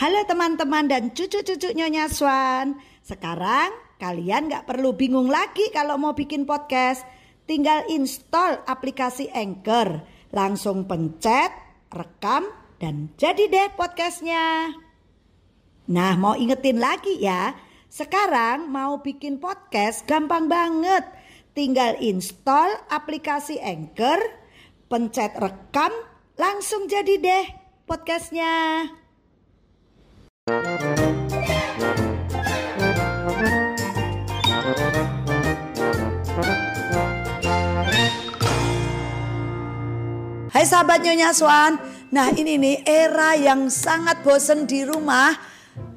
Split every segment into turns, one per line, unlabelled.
Halo teman-teman dan cucu-cucu Nyonya Swan. Sekarang kalian nggak perlu bingung lagi kalau mau bikin podcast. Tinggal install aplikasi Anchor. Langsung pencet, rekam, dan jadi deh podcastnya. Nah mau ingetin lagi ya. Sekarang mau bikin podcast gampang banget. Tinggal install aplikasi Anchor, pencet rekam, langsung jadi deh podcastnya. Hai sahabat Nyonya Swan. Nah ini nih era yang sangat bosen di rumah.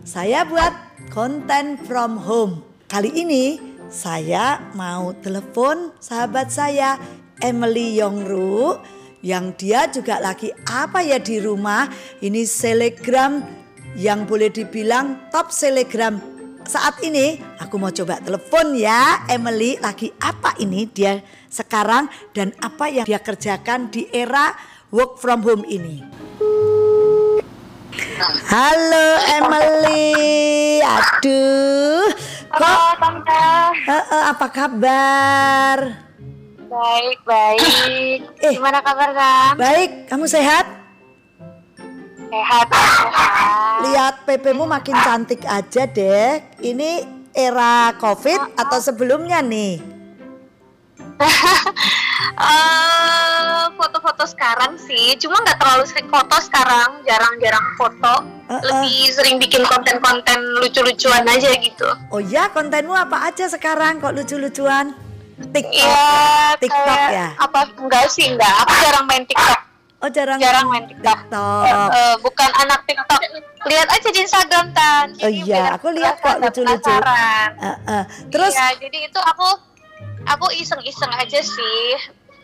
Saya buat konten from home. Kali ini saya mau telepon sahabat saya Emily Yongru yang dia juga lagi apa ya di rumah. Ini selegram yang boleh dibilang top selegram saat ini. Aku mau coba telepon ya Emily lagi apa ini dia sekarang dan apa yang dia kerjakan di era work from home ini. Halo Emily, aduh,
Halo Tante,
apa kabar?
baik baik.
Eh.
Gimana kabar Kang?
Baik, kamu sehat?
Sehat.
Lihat PP-mu makin cantik aja deh. Ini era COVID atau sebelumnya nih?
Eh, foto-foto sekarang sih, cuma nggak terlalu sering foto sekarang, jarang-jarang foto.
Eh, eh.
Lebih sering bikin konten-konten lucu-lucuan aja gitu.
Oh ya, kontenmu apa aja sekarang kok lucu-lucuan? TikTok.
Iya,
TikTok
kayak
ya?
Apa? Enggak sih, enggak. Aku jarang main TikTok.
Oh jarang
Jarang main TikTok.
TikTok.
Eh, bukan anak TikTok. Lihat aja di Instagram Tan.
Oh
Jadi
iya,
biar
aku lihat kok lucu-lucu. Eh, eh. Terus
Iya, jadi itu aku aku iseng-iseng aja sih.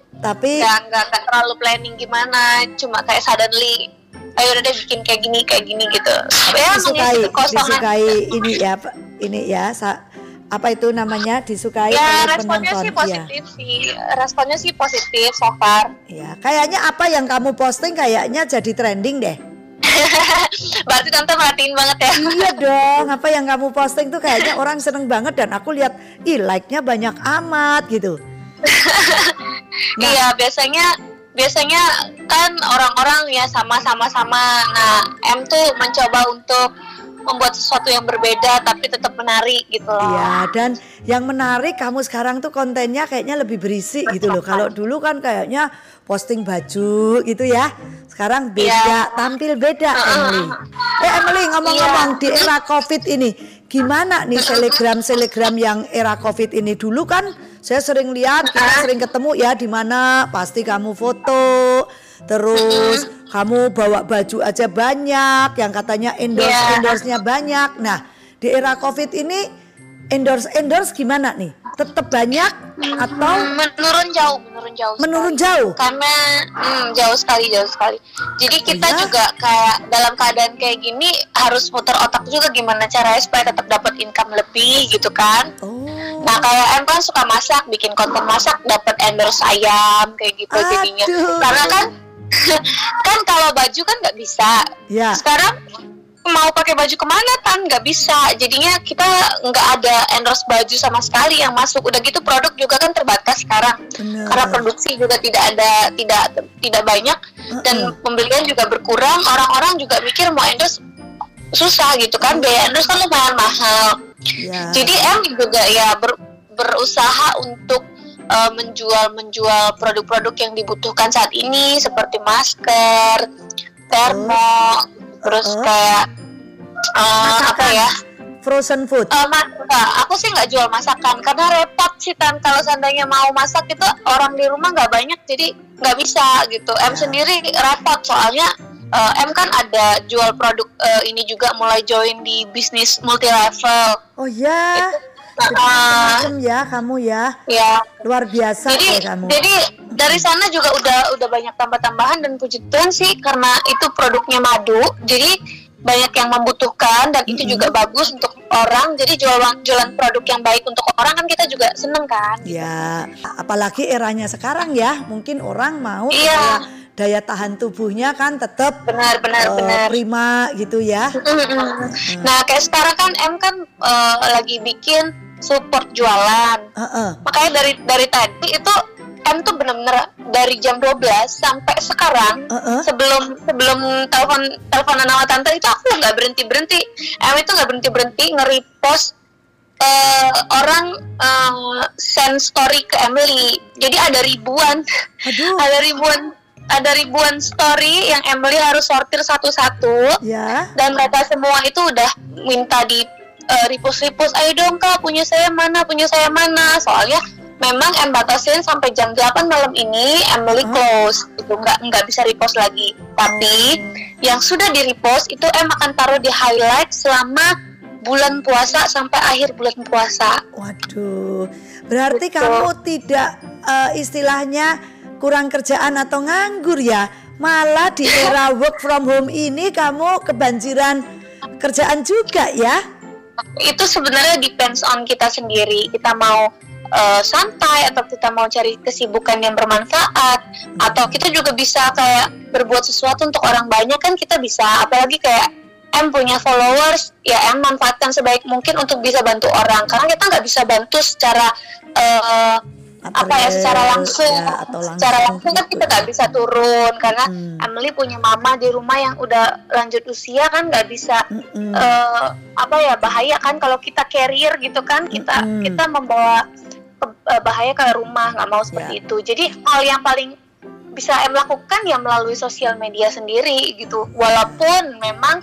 tapi
Nggak, nggak, terlalu planning gimana, cuma kayak suddenly ayo udah deh bikin kayak gini kayak gini gitu. Ya
disukai, disukai ini ya, ini ya, sa- apa itu namanya disukai
Ya
oleh
responnya
penonton?
sih
Iya.
positif sih, responnya sih positif so far.
Ya, kayaknya apa yang kamu posting kayaknya jadi trending deh.
Berarti tante merhatiin banget ya.
Iya dong, apa yang kamu posting tuh kayaknya orang seneng banget dan aku lihat, ih like-nya banyak amat gitu. Nah.
Iya biasanya biasanya kan orang-orang ya sama-sama sama. Nah M tuh mencoba untuk membuat sesuatu yang berbeda tapi tetap menarik gitu loh.
Iya, dan yang menarik kamu sekarang tuh kontennya kayaknya lebih berisi gitu loh. Kalau dulu kan kayaknya posting baju gitu ya. Sekarang beda,
Iya.
tampil beda Emily. Eh Emily ngomong-ngomong di era Covid ini, gimana nih selegram-selegram yang era Covid ini dulu kan saya sering lihat, kita sering ketemu ya di mana pasti kamu foto, terus kamu bawa baju aja banyak, yang katanya endorse
Iya.
endorse-nya banyak. Nah, di era Covid ini endorse endorse gimana nih? Tetap banyak atau
Hmm, menurun jauh, menurun jauh.
menurun
sekali.
jauh?
Karena hmm, jauh sekali, jauh sekali. Jadi kita
ya?
juga kayak dalam keadaan kayak gini harus putar otak juga gimana caranya supaya tetap dapat income lebih gitu kan.
Oh.
Nah kayak Em kan suka masak, bikin konten masak dapat endorse ayam kayak gitu jadinya.
Aduh.
Karena kan kan kalau baju kan nggak bisa.
Ya.
Sekarang mau pakai baju ke mana kan nggak bisa. Jadinya kita nggak ada endorse baju sama sekali yang masuk. Udah gitu produk juga kan terbatas sekarang.
Bener.
Karena produksi juga tidak ada tidak tidak banyak dan pembelian juga berkurang. Orang-orang juga mikir mau endorse susah gitu kan. Biaya endorse kan lumayan mahal.
Ya.
Jadi M juga ya ber- berusaha untuk uh, menjual menjual produk-produk yang dibutuhkan saat ini seperti masker, termo, terus
Uh-uh.
kayak uh, apa ya?
frozen food.
Uh, mas- enggak, aku sih nggak jual masakan karena repot sih kan kalau seandainya mau masak itu orang di rumah nggak banyak jadi nggak bisa gitu. M sendiri repot soalnya uh, M kan ada jual produk uh, ini juga mulai join di bisnis multi level.
Oh ya.
Uh,
macam-macam ya kamu ya.
ya
Luar biasa
jadi
ya kamu.
jadi dari sana juga udah udah banyak tambah-tambahan dan puji Tuhan sih karena itu produknya madu jadi banyak yang membutuhkan dan itu juga bagus untuk orang jadi jualan jualan produk yang baik untuk orang kan kita juga seneng kan
Ya, apalagi eranya sekarang ya, mungkin orang mau
Iya.
daya tahan tubuhnya kan tetap
benar benar
eh,
benar
prima gitu ya.
Mm-mm. Nah, kayak sekarang kan M kan eh, lagi bikin support jualan.
Heeh.
Makanya dari dari tadi itu M tuh bener-bener dari jam 12 sampai sekarang
Heeh.
sebelum sebelum telepon teleponan sama tante itu aku nggak berhenti berhenti. M itu nggak berhenti berhenti nge-repost eh, orang eh, send story ke Emily. Jadi ada ribuan,
Aduh.
ada ribuan ada ribuan story yang Emily harus sortir satu-satu
Ya.
dan mereka semua itu udah minta di uh, repost repost ayo dong kak punya saya mana punya saya mana soalnya memang em batasin sampai jam 8 malam ini Emily
Oh.
close itu nggak nggak bisa repost lagi tapi yang sudah di repost itu em akan taruh di highlight selama bulan puasa sampai akhir bulan puasa
Waduh. Berarti
Betul.
kamu tidak eh, istilahnya kurang kerjaan atau nganggur ya? Malah di era work from home ini kamu kebanjiran kerjaan juga ya?
Itu sebenarnya depends on kita sendiri. Kita mau uh, santai atau kita mau cari kesibukan yang bermanfaat atau kita juga bisa kayak berbuat sesuatu untuk orang banyak kan kita bisa. Apalagi kayak M punya followers ya M manfaatkan sebaik mungkin untuk bisa bantu orang. Karena kita nggak bisa bantu secara uh, apa ya secara langsung,
ya, atau
secara langsung kan kita nggak bisa turun karena
Hmm.
Emily punya mama di rumah yang udah lanjut usia kan nggak bisa
Mm-mm.
eh, apa ya bahaya kan kalau kita carrier gitu kan kita
Mm-mm.
kita membawa ke- eh, bahaya ke rumah nggak mau seperti
Ya.
itu jadi hal yang paling bisa em lakukan ya melalui sosial media sendiri gitu walaupun memang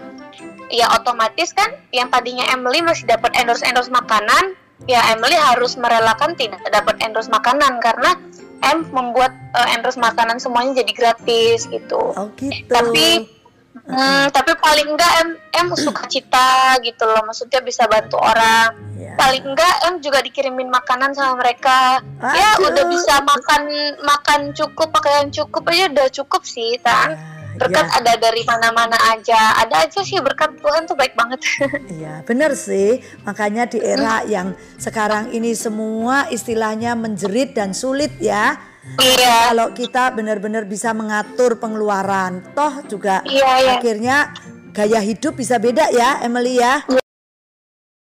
ya otomatis kan yang tadinya Emily masih dapat endorse endorse makanan ya Emily harus merelakan tidak dapat endorse makanan karena M membuat eh, endorse makanan semuanya jadi gratis gitu.
Oh gitu.
tapi Hmm, tapi paling enggak em em suka cita gitu loh. Maksudnya bisa bantu orang.
Ya.
paling enggak em juga dikirimin makanan sama mereka. Ya
Aduh.
udah bisa makan makan cukup pakaian cukup aja udah cukup sih kan berkat
ya.
ada dari mana-mana aja ada aja sih berkat Tuhan tuh baik banget
Iya, benar sih. Makanya di era yang sekarang ini semua istilahnya menjerit dan sulit ya.
iya
Kalau kita benar-benar bisa mengatur pengeluaran, toh juga
Iya, iya.
akhirnya gaya hidup bisa beda ya, Emily ya.